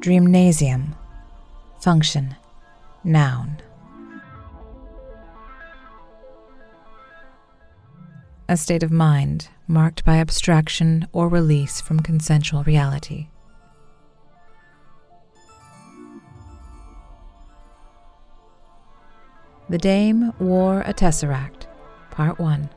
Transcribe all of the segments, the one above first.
Dreamnasium. Function. Noun. A state of mind marked by abstraction or release from consensual reality. The Dame wore a tesseract. Part 1.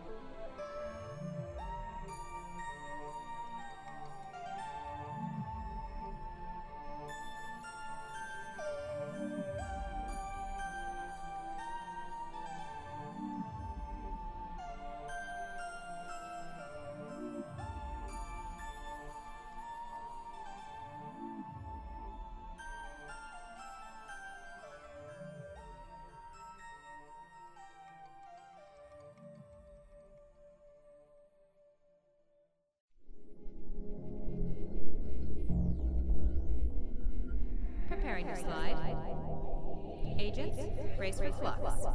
Agents, brace for flux.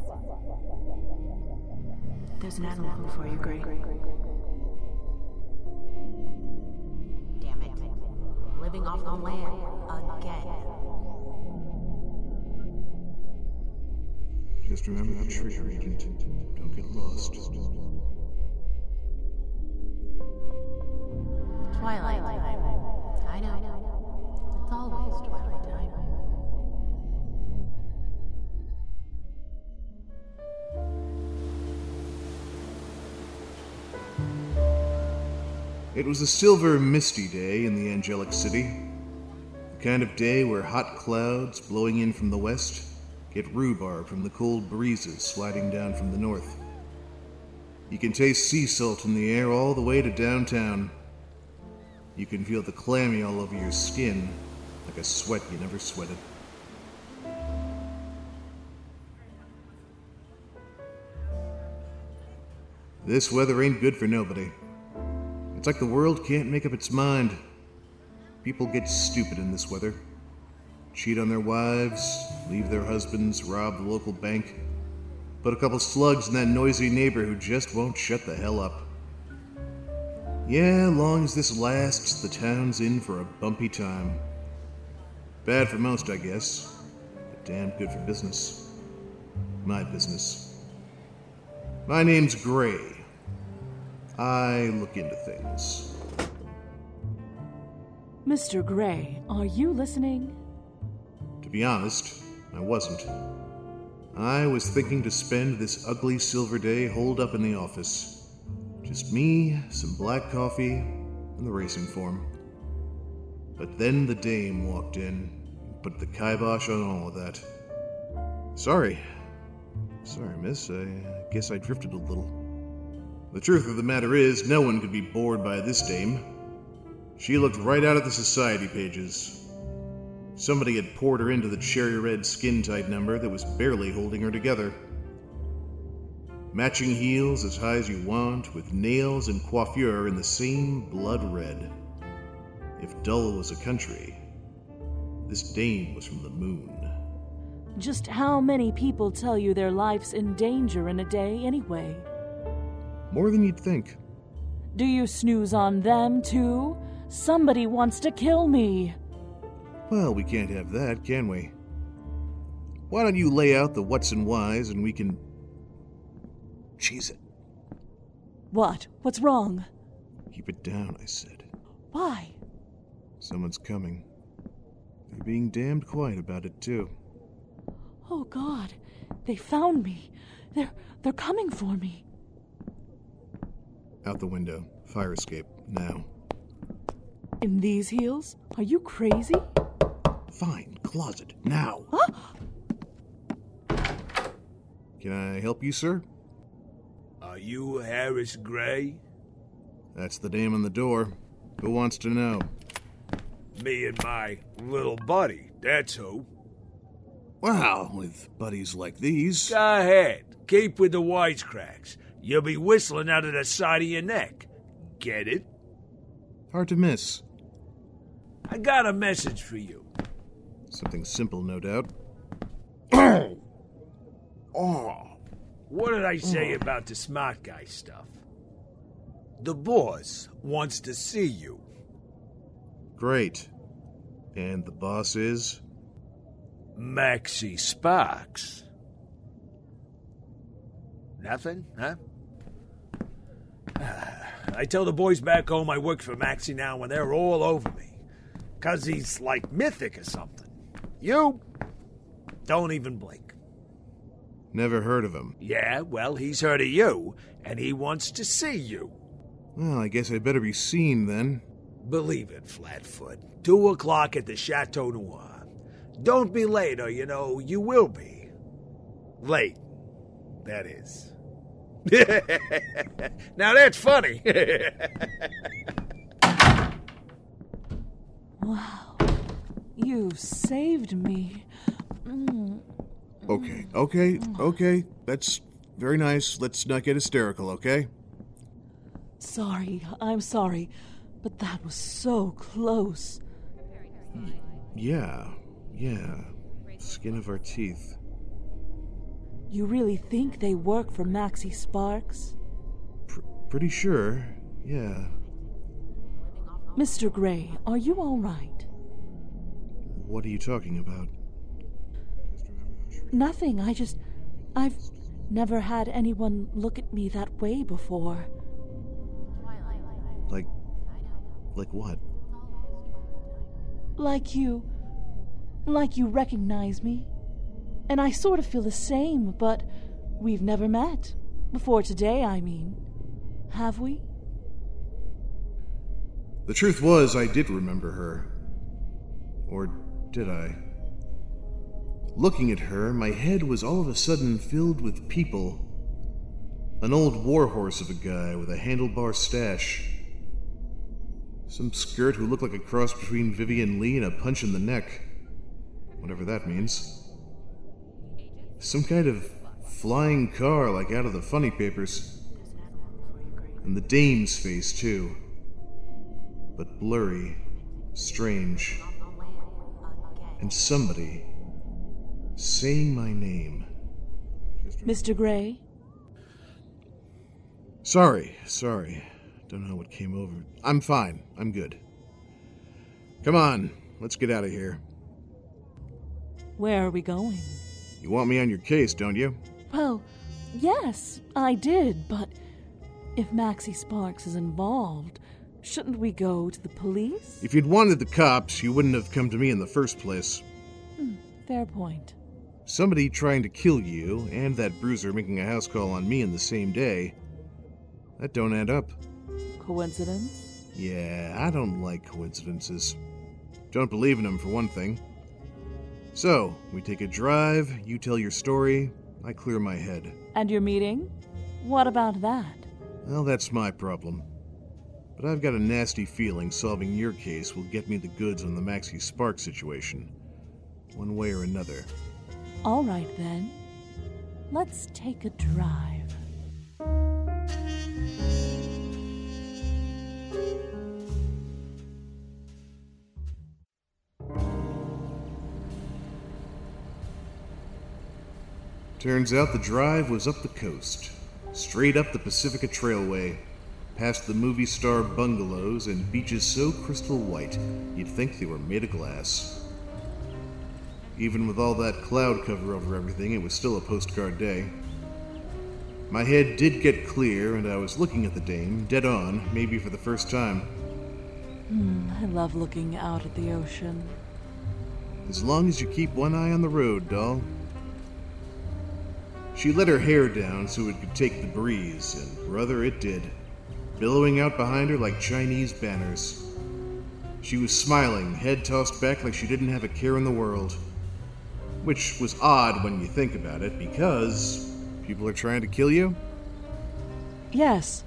There's an animal hook for you, Gray. Damn it. Living off the land again. Just remember the trigger, Agent. Don't get lost. It was a silver, misty day in the angelic city. The kind of day where hot clouds blowing in from the west get rhubarb from the cold breezes sliding down from the north. You can taste sea salt in the air all the way to downtown. You can feel the clammy all over your skin, like a sweat you never sweated. This weather ain't good for nobody. It's like the world can't make up its mind. People get stupid in this weather. Cheat on their wives, leave their husbands, rob the local bank, put a couple slugs in that noisy neighbor who just won't shut the hell up. Yeah, long as this lasts, the town's in for a bumpy time. Bad for most, I guess, but damn good for business. My business. My name's Gray. I look into things. Mr. Gray, are you listening? To be honest, I wasn't. I was thinking to spend this ugly silver day holed up in the office. Just me, some black coffee, and the racing form. But then the dame walked in and put the kibosh on all of that. Sorry. Sorry, miss. I guess I drifted a little. The truth of the matter is, no one could be bored by this dame. She looked right out of the society pages. Somebody had poured her into the cherry red skin tight number that was barely holding her together. Matching heels as high as you want, with nails and coiffure in the same blood red. If Dull was a country, this dame was from the moon. Just how many people tell you their life's in danger in a day anyway? More than you'd think. Do you snooze on them too? Somebody wants to kill me. Well, we can't have that, can we? Why don't you lay out the what's and whys and we can. Cheese it. What? What's wrong? Keep it down, I said. Why? Someone's coming. They're being damned quiet about it, too. Oh God, they found me. They're they're coming for me. Out the window. Fire escape. Now. In these heels? Are you crazy? Fine. Closet. Now. Huh? Can I help you, sir? Are you Harris Gray? That's the dame on the door. Who wants to know? Me and my little buddy, that's who. Wow, with buddies like these. Go ahead. Keep with the wisecracks. You'll be whistling out of the side of your neck. Get it? Hard to miss. I got a message for you. Something simple, no doubt. Oh. What did I say about the smart guy stuff? The boss wants to see you. Great. And the boss is? Maxie Sparks. Nothing, huh? I tell the boys back home I work for Maxie now and they're all over me. Cause he's like mythic or something. You don't even blink. Never heard of him. Yeah, well, he's heard of you, and he wants to see you. Well, I guess I'd better be seen then. Believe it, Flatfoot. Two o'clock at the Chateau Noir. Don't be late, or you know, you will be. Late, that is. now that's funny. Wow. You saved me. Mm. Okay, okay, okay. That's very nice. Let's not get hysterical, okay? Sorry, I'm sorry, but that was so close. Yeah, yeah. Skin of our teeth. You really think they work for Maxie Sparks? Pr- pretty sure, yeah. Mr. Gray, are you all right? What are you talking about? Nothing. I just. I've never had anyone look at me that way before. Like. Like what? Like you. Like you recognize me. And I sort of feel the same, but we've never met. Before today, I mean. Have we? The truth was, I did remember her. Or did I? Looking at her, my head was all of a sudden filled with people. An old warhorse of a guy with a handlebar stash. Some skirt who looked like a cross between Vivien Leigh and a punch in the neck. Whatever that means. Some kind of flying car like out of the funny papers. And the dame's face, too. But blurry, strange. And somebody saying my name. Mr. Gray? Sorry, sorry. Don't know what came over. I'm fine. I'm good. Come on, let's get out of here. Where are we going? You want me on your case, don't you? Well, yes, I did, but if Maxie Sparks is involved, shouldn't we go to the police? If you'd wanted the cops, you wouldn't have come to me in the first place. Hmm, fair point. Somebody trying to kill you and that bruiser making a house call on me in the same day. That don't add up. Coincidence? Yeah, I don't like coincidences. Don't believe in them, for one thing. So, we take a drive, you tell your story, I clear my head. And your meeting? What about that? Well, that's my problem. But I've got a nasty feeling solving your case will get me the goods on the Maxie Spark situation. One way or another. All right then. Let's take a drive. Turns out the drive was up the coast, straight up the Pacifica Trailway, past the movie star bungalows and beaches so crystal white you'd think they were made of glass. Even with all that cloud cover over everything, it was still a postcard day. My head did get clear, and I was looking at the dame, dead on, maybe for the first time. Hmm, I love looking out at the ocean. As long as you keep one eye on the road, doll. She let her hair down so it could take the breeze, and brother, it did, billowing out behind her like Chinese banners. She was smiling, head tossed back like she didn't have a care in the world. Which was odd when you think about it, because people are trying to kill you? Yes.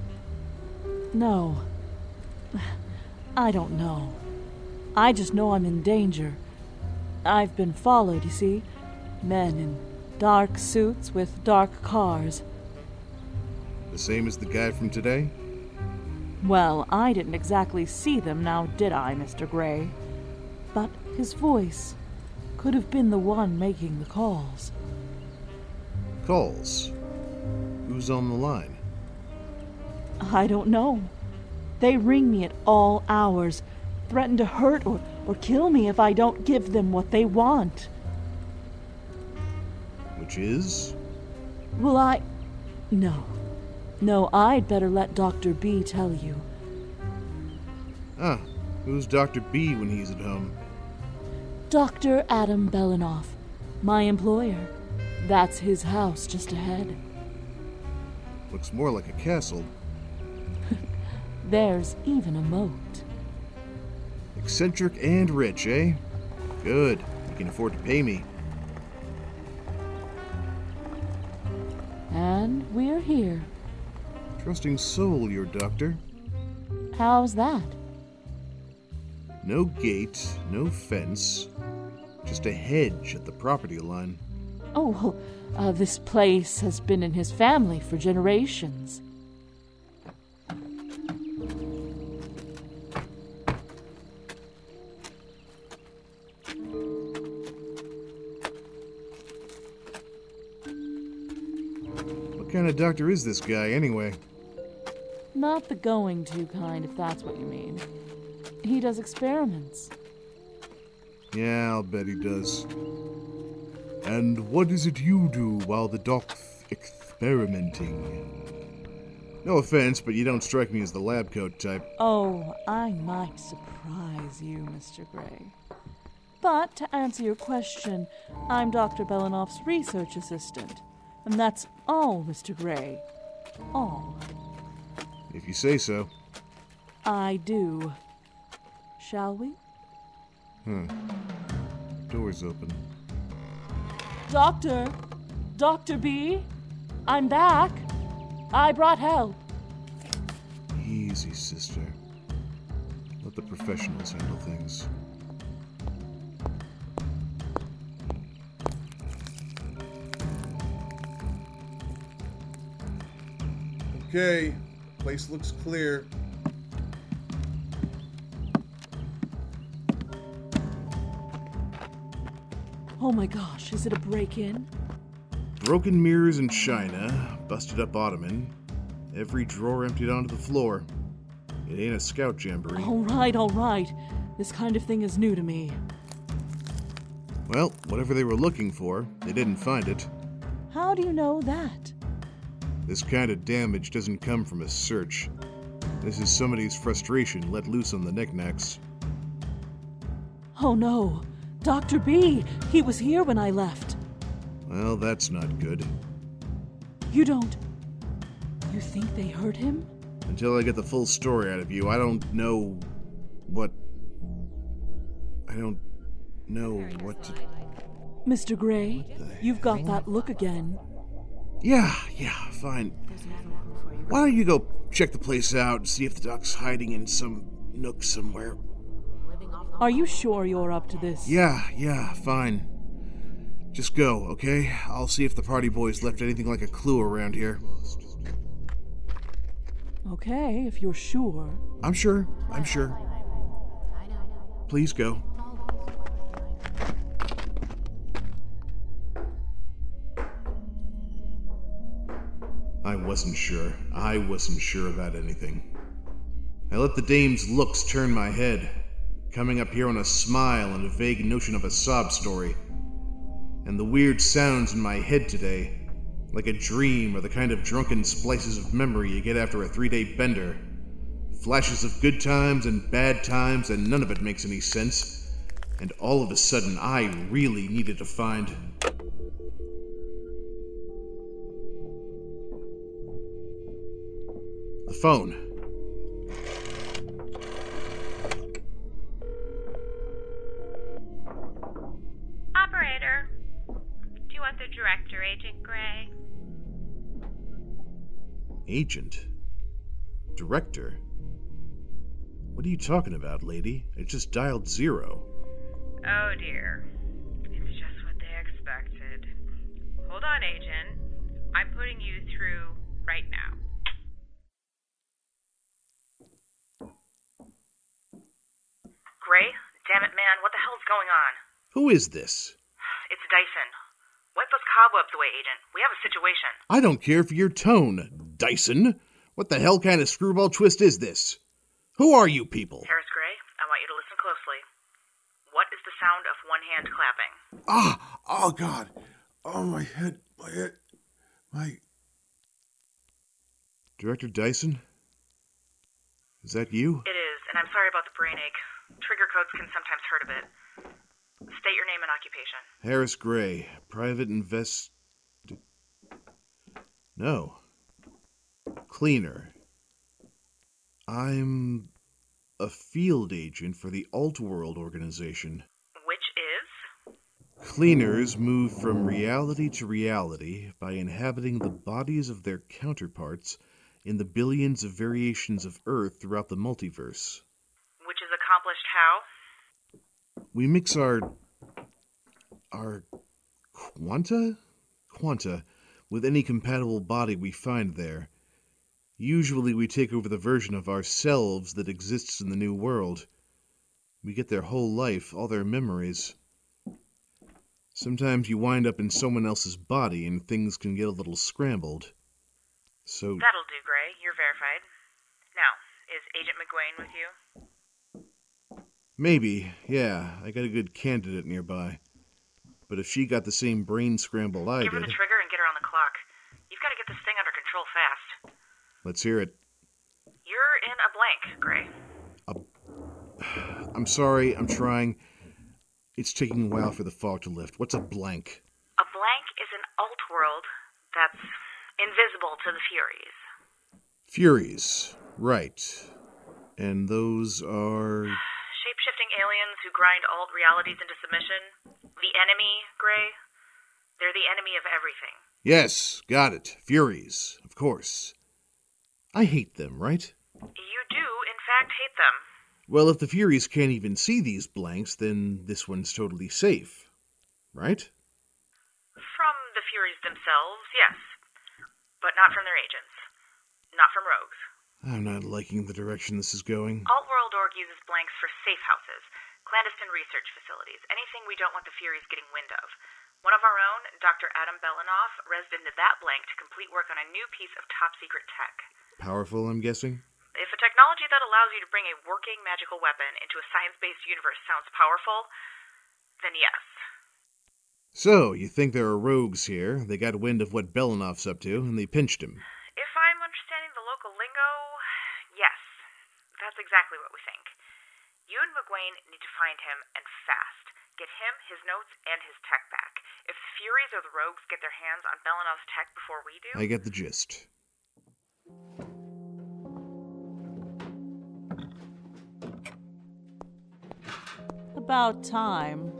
No. I don't know. I just know I'm in danger. I've been followed, you see. Men in dark suits with dark cars. The same as the guy from today? Well, I didn't exactly see them now, did I, Mr. Gray? But his voice could have been the one making the calls. Calls. Who's on the line? I don't know. They ring me at all hours, threaten to hurt or, or kill me if I don't give them what they want. Which is? Well, I. No. No, I'd better let Dr. B tell you. Ah, who's Dr. B when he's at home? Dr. Adam Belanoff, my employer. That's his house just ahead. Looks more like a castle. There's even a moat. Eccentric and rich, eh? Good. You can afford to pay me. And we're here. Trusting soul, your doctor. How's that? No gate, no fence, just a hedge at the property line. Oh, well, uh, this place has been in his family for generations. Kind of doctor is this guy, anyway? Not the going to kind, if that's what you mean. He does experiments. Yeah, I'll bet he does. And what is it you do while the doc's experimenting? No offense, but you don't strike me as the lab coat type. Oh, I might surprise you, Mr. Gray. But to answer your question, I'm Dr. Belanoff's research assistant. And that's all, Mr. Gray. All. If you say so. I do. Shall we? Hmm. Door's open. Doctor! Dr. B! I'm back! I brought help. Easy, sister. Let the professionals handle things. Okay, place looks clear. Oh my gosh, is it a break in? Broken mirrors and china, busted up ottoman, every drawer emptied onto the floor. It ain't a scout jamboree. All right, all right. This kind of thing is new to me. Well, whatever they were looking for, they didn't find it. How do you know that? This kind of damage doesn't come from a search. This is somebody's frustration let loose on the knickknacks. Oh no. Dr. B! He was here when I left. Well, that's not good. You don't. You think they hurt him? Until I get the full story out of you, I don't know what. I don't know what to. Mr. Gray, you've got that look again. Yeah, yeah, fine. Why don't you go check the place out and see if the doc's hiding in some nook somewhere? Are you sure you're up to this? Yeah, yeah, fine. Just go, okay? I'll see if the party boys left anything like a clue around here. Okay, if you're sure. I'm sure, I'm sure. Please go. Wasn't sure. I wasn't sure about anything. I let the dame's looks turn my head, coming up here on a smile and a vague notion of a sob story. And the weird sounds in my head today, like a dream or the kind of drunken splices of memory you get after a three day bender. Flashes of good times and bad times, and none of it makes any sense. And all of a sudden, I really needed to find. Phone. Operator, do you want the director, Agent Gray? Agent? Director? What are you talking about, lady? I just dialed zero. Oh dear. It's just what they expected. Hold on, Agent. I'm putting you through right now. Damn it, man, what the hell's going on? Who is this? It's Dyson. Wipe those cobwebs away, Agent. We have a situation. I don't care for your tone, Dyson. What the hell kind of screwball twist is this? Who are you people? Harris Gray, I want you to listen closely. What is the sound of one hand clapping. Ah! Oh, God! Oh, my head, my head, my. Director Dyson? Is that you? It is, and I'm sorry about the brain ache. Trigger codes can sometimes hurt a bit. State your name and occupation. Harris Gray, private invest. No. Cleaner. I'm a field agent for the Altworld organization. Which is? Cleaners move from reality to reality by inhabiting the bodies of their counterparts in the billions of variations of Earth throughout the multiverse. We mix our. our. quanta? Quanta with any compatible body we find there. Usually we take over the version of ourselves that exists in the new world. We get their whole life, all their memories. Sometimes you wind up in someone else's body and things can get a little scrambled. So, That'll do, Gray. You're verified. Now, is Agent McGuane with you? Maybe, yeah, I got a good candidate nearby. But if she got the same brain scramble I Give her did, the trigger and get her on the clock. You've got to get this thing under control fast. let's hear it. You're in a blank, Gray. I'm sorry, I'm trying. It's taking a while for the fog to lift. What's a blank? A blank is an alt world that's invisible to the Furies. Furies. Right. And those are. Shape shifting aliens who grind alt realities into submission. The enemy, Gray. They're the enemy of everything. Yes, got it. Furies, of course. I hate them, right? You do, in fact, hate them. Well, if the Furies can't even see these blanks, then this one's totally safe. Right? From the Furies themselves, yes. But not from their agents. Not from rogues. I'm not liking the direction this is going. Altworld Org uses blanks for safe houses, clandestine research facilities, anything we don't want the Furies getting wind of. One of our own, Dr. Adam Belanoff, rezzed into that blank to complete work on a new piece of top secret tech. Powerful, I'm guessing? If a technology that allows you to bring a working magical weapon into a science based universe sounds powerful, then yes. So, you think there are rogues here? They got wind of what Belanoff's up to, and they pinched him. If I'm understanding the local lingo, yes. That's exactly what we think. You and McGuane need to find him, and fast. Get him, his notes, and his tech back. If the Furies or the Rogues get their hands on Belanoff's tech before we do, I get the gist. About time.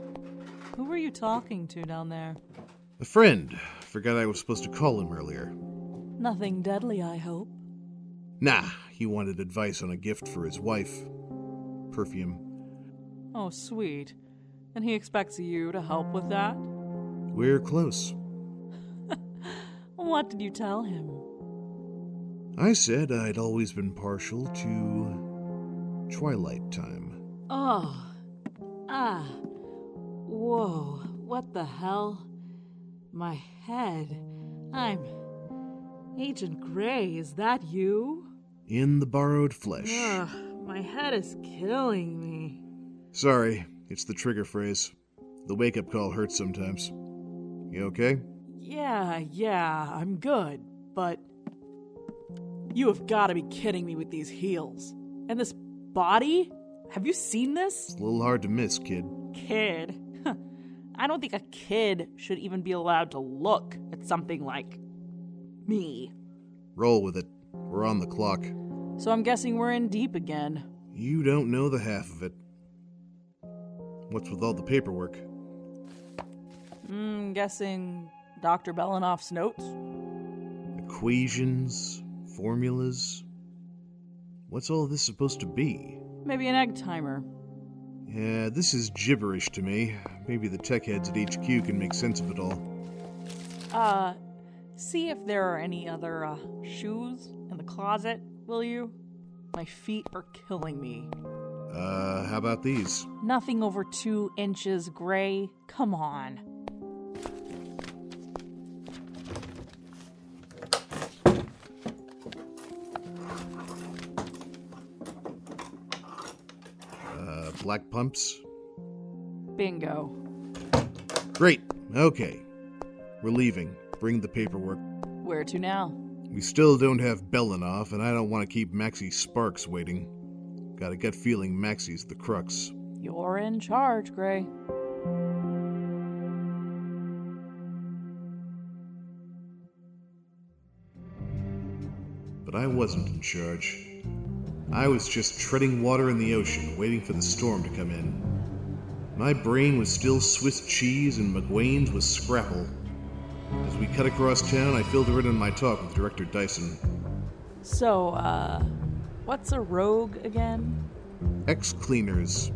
Who were you talking to down there? A friend. Forgot I was supposed to call him earlier. Nothing deadly, I hope. Nah, he wanted advice on a gift for his wife. Perfume. Oh, sweet. And he expects you to help with that? We're close. What did you tell him? I said I'd always been partial to Twilight Time. Oh. Ah. Whoa. What the hell? My head. I'm. Agent Gray, is that you? In the borrowed flesh. Ugh, my head is killing me. Sorry, it's the trigger phrase. The wake up call hurts sometimes. You okay? Yeah, yeah, I'm good, but. You have got to be kidding me with these heels. And this body? Have you seen this? It's a little hard to miss, kid. Kid. I don't think a kid should even be allowed to look at something like me. Roll with it. We're on the clock. So I'm guessing we're in deep again. You don't know the half of it. What's with all the paperwork? Mm, guessing Dr. Belanoff's notes? Equations? Formulas? What's all this supposed to be? Maybe an egg timer. Yeah, this is gibberish to me. Maybe the tech heads at HQ can make sense of it all. Uh, see if there are any other uh, shoes in the closet, will you? My feet are killing me. Uh, how about these? Nothing over two inches gray. Come on. Black pumps? Bingo. Great. Okay. We're leaving. Bring the paperwork. Where to now? We still don't have Belanoff, and I don't want to keep Maxie Sparks waiting. Got a gut feeling Maxie's the crux. You're in charge, Gray. But I wasn't in charge. I was just treading water in the ocean, waiting for the storm to come in. My brain was still Swiss cheese and McGuane's was scrapple. As we cut across town, I filled her in on my talk with Director Dyson. So, uh, what's a rogue again? Ex cleaners.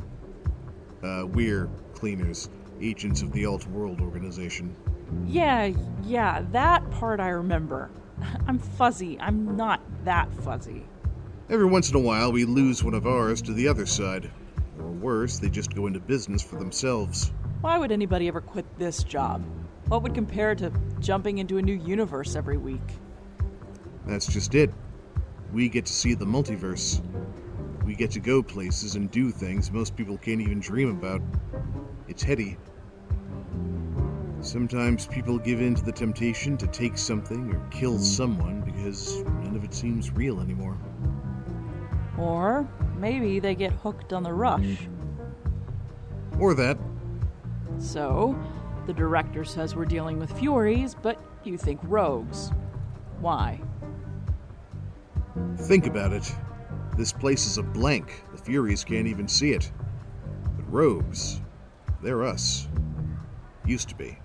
Uh, we're cleaners, agents of the Alt World Organization. Yeah, yeah, that part I remember. I'm fuzzy. I'm not that fuzzy. Every once in a while, we lose one of ours to the other side. Or worse, they just go into business for themselves. Why would anybody ever quit this job? What would compare to jumping into a new universe every week? That's just it. We get to see the multiverse. We get to go places and do things most people can't even dream about. It's heady. Sometimes people give in to the temptation to take something or kill someone because none of it seems real anymore. Or maybe they get hooked on the rush. Hmm. Or that. So, the director says we're dealing with Furies, but you think rogues. Why? Think about it. This place is a blank. The Furies can't even see it. But rogues, they're us. Used to be.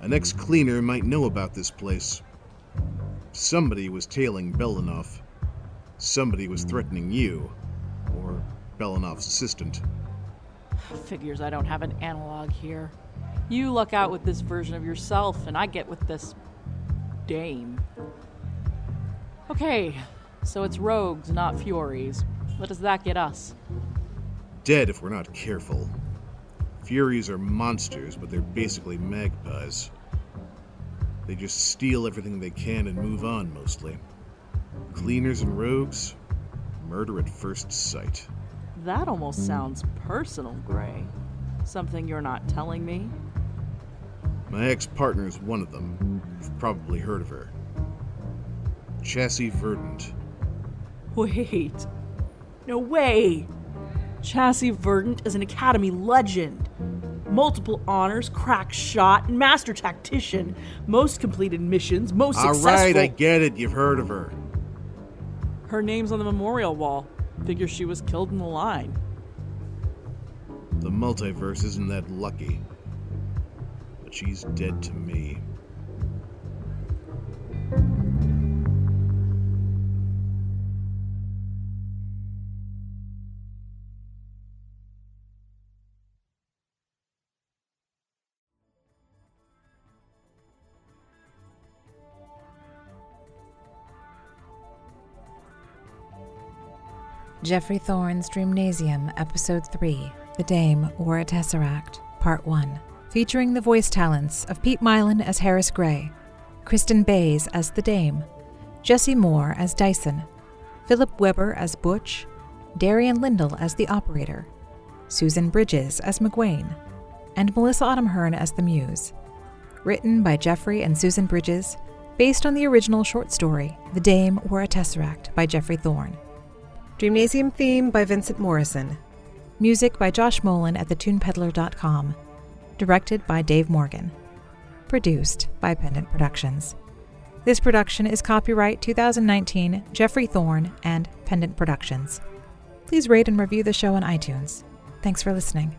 An ex cleaner might know about this place. Somebody was tailing Belanoff. Somebody was hmm. threatening you, or Belanoff's assistant. Figures I don't have an analog here. You luck out with this version of yourself, and I get with this dame. Okay, so it's rogues, not furies. What does that get us? Dead if we're not careful. Furies are monsters, but they're basically magpies. They just steal everything they can and move on, mostly. Cleaners and rogues, murder at first sight. That almost sounds personal, Gray. Something you're not telling me? My ex partner is one of them. You've probably heard of her. Chassis Verdant. Wait. No way! Chassis Verdant is an Academy legend. Multiple honors, crack shot, and master tactician, most completed missions, most All successful. right, I get it. You've heard of her. Her name's on the memorial wall. Figure she was killed in the line. The multiverse isn't that lucky. But she's dead to me. Jeffrey Thorne's Dreamnasium, Episode 3 The Dame Wore a Tesseract, Part 1, featuring the voice talents of Pete Mylan as Harris Gray, Kristen Bays as the Dame, Jesse Moore as Dyson, Philip Weber as Butch, Darian Lindell as the Operator, Susan Bridges as McGuane, and Melissa Autumnhern as the Muse. Written by Jeffrey and Susan Bridges, based on the original short story The Dame Wore a Tesseract by Jeffrey Thorne. Dreamnasium theme by Vincent Morrison. Music by Josh Molin at thetunepeddler.com. Directed by Dave Morgan. Produced by Pendant Productions. This production is copyright 2019 Jeffrey Thorne and Pendant Productions. Please rate and review the show on iTunes. Thanks for listening.